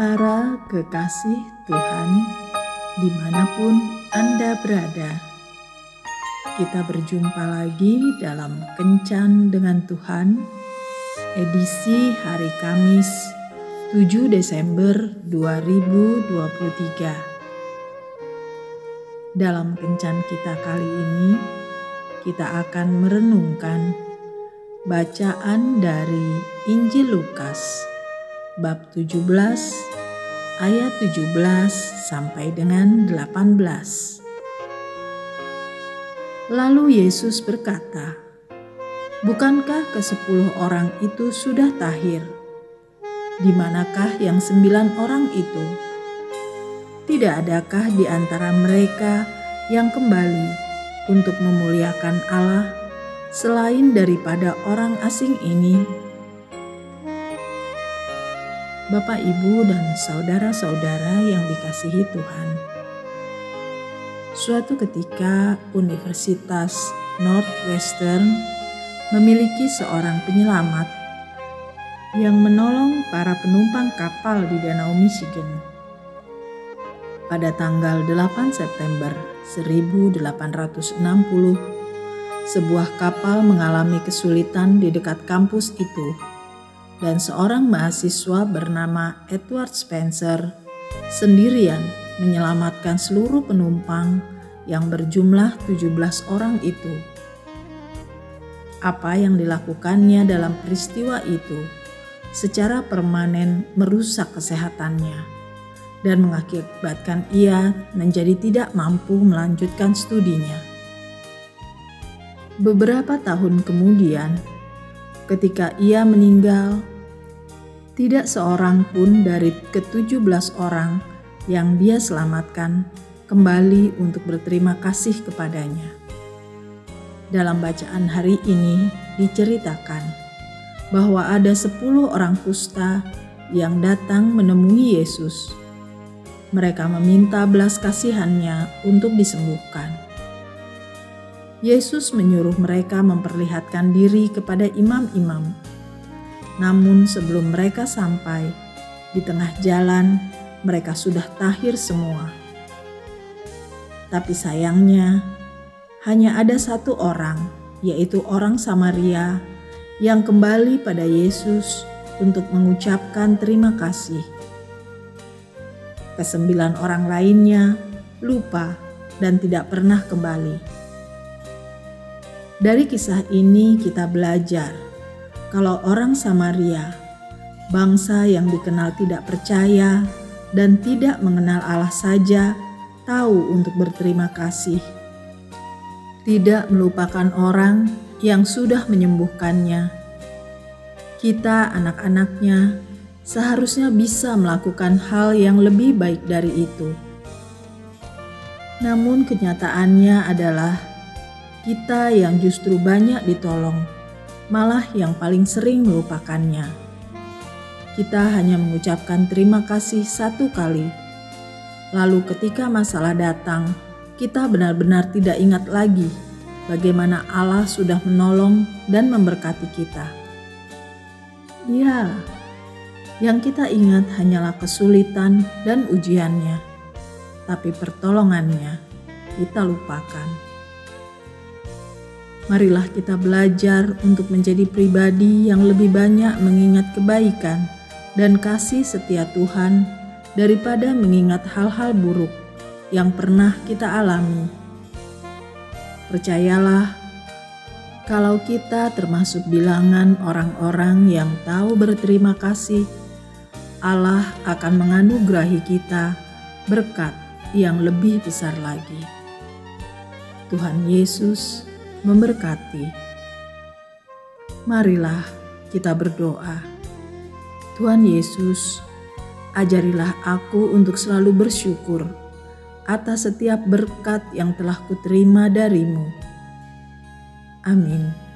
Para kekasih Tuhan, di mana pun Anda berada, kita berjumpa lagi dalam Kencan dengan Tuhan, edisi hari Kamis 7 Desember 2023. Dalam Kencan kita kali ini, kita akan merenungkan bacaan dari Injil Lukas bab 17 ayat 17 sampai dengan 18. Lalu Yesus berkata, Bukankah ke sepuluh orang itu sudah tahir? Di manakah yang sembilan orang itu? Tidak adakah di antara mereka yang kembali untuk memuliakan Allah selain daripada orang asing ini Bapak, Ibu, dan saudara-saudara yang dikasihi Tuhan. Suatu ketika, Universitas Northwestern memiliki seorang penyelamat yang menolong para penumpang kapal di Danau Michigan. Pada tanggal 8 September 1860, sebuah kapal mengalami kesulitan di dekat kampus itu dan seorang mahasiswa bernama Edward Spencer sendirian menyelamatkan seluruh penumpang yang berjumlah 17 orang itu. Apa yang dilakukannya dalam peristiwa itu secara permanen merusak kesehatannya dan mengakibatkan ia menjadi tidak mampu melanjutkan studinya. Beberapa tahun kemudian, ketika ia meninggal, tidak seorang pun dari ke-17 orang yang dia selamatkan kembali untuk berterima kasih kepadanya. Dalam bacaan hari ini diceritakan bahwa ada 10 orang kusta yang datang menemui Yesus. Mereka meminta belas kasihannya untuk disembuhkan. Yesus menyuruh mereka memperlihatkan diri kepada imam-imam namun sebelum mereka sampai di tengah jalan, mereka sudah tahir semua. Tapi sayangnya, hanya ada satu orang, yaitu orang Samaria, yang kembali pada Yesus untuk mengucapkan terima kasih. Kesembilan orang lainnya lupa dan tidak pernah kembali. Dari kisah ini, kita belajar kalau orang Samaria, bangsa yang dikenal tidak percaya dan tidak mengenal Allah saja, tahu untuk berterima kasih. Tidak melupakan orang yang sudah menyembuhkannya. Kita, anak-anaknya, seharusnya bisa melakukan hal yang lebih baik dari itu. Namun, kenyataannya adalah kita yang justru banyak ditolong malah yang paling sering melupakannya. Kita hanya mengucapkan terima kasih satu kali, lalu ketika masalah datang, kita benar-benar tidak ingat lagi bagaimana Allah sudah menolong dan memberkati kita. Ya, yang kita ingat hanyalah kesulitan dan ujiannya, tapi pertolongannya kita lupakan marilah kita belajar untuk menjadi pribadi yang lebih banyak mengingat kebaikan dan kasih setia Tuhan daripada mengingat hal-hal buruk yang pernah kita alami. Percayalah, kalau kita termasuk bilangan orang-orang yang tahu berterima kasih, Allah akan menganugerahi kita berkat yang lebih besar lagi. Tuhan Yesus memberkati. Marilah kita berdoa. Tuhan Yesus, ajarilah aku untuk selalu bersyukur atas setiap berkat yang telah kuterima darimu. Amin.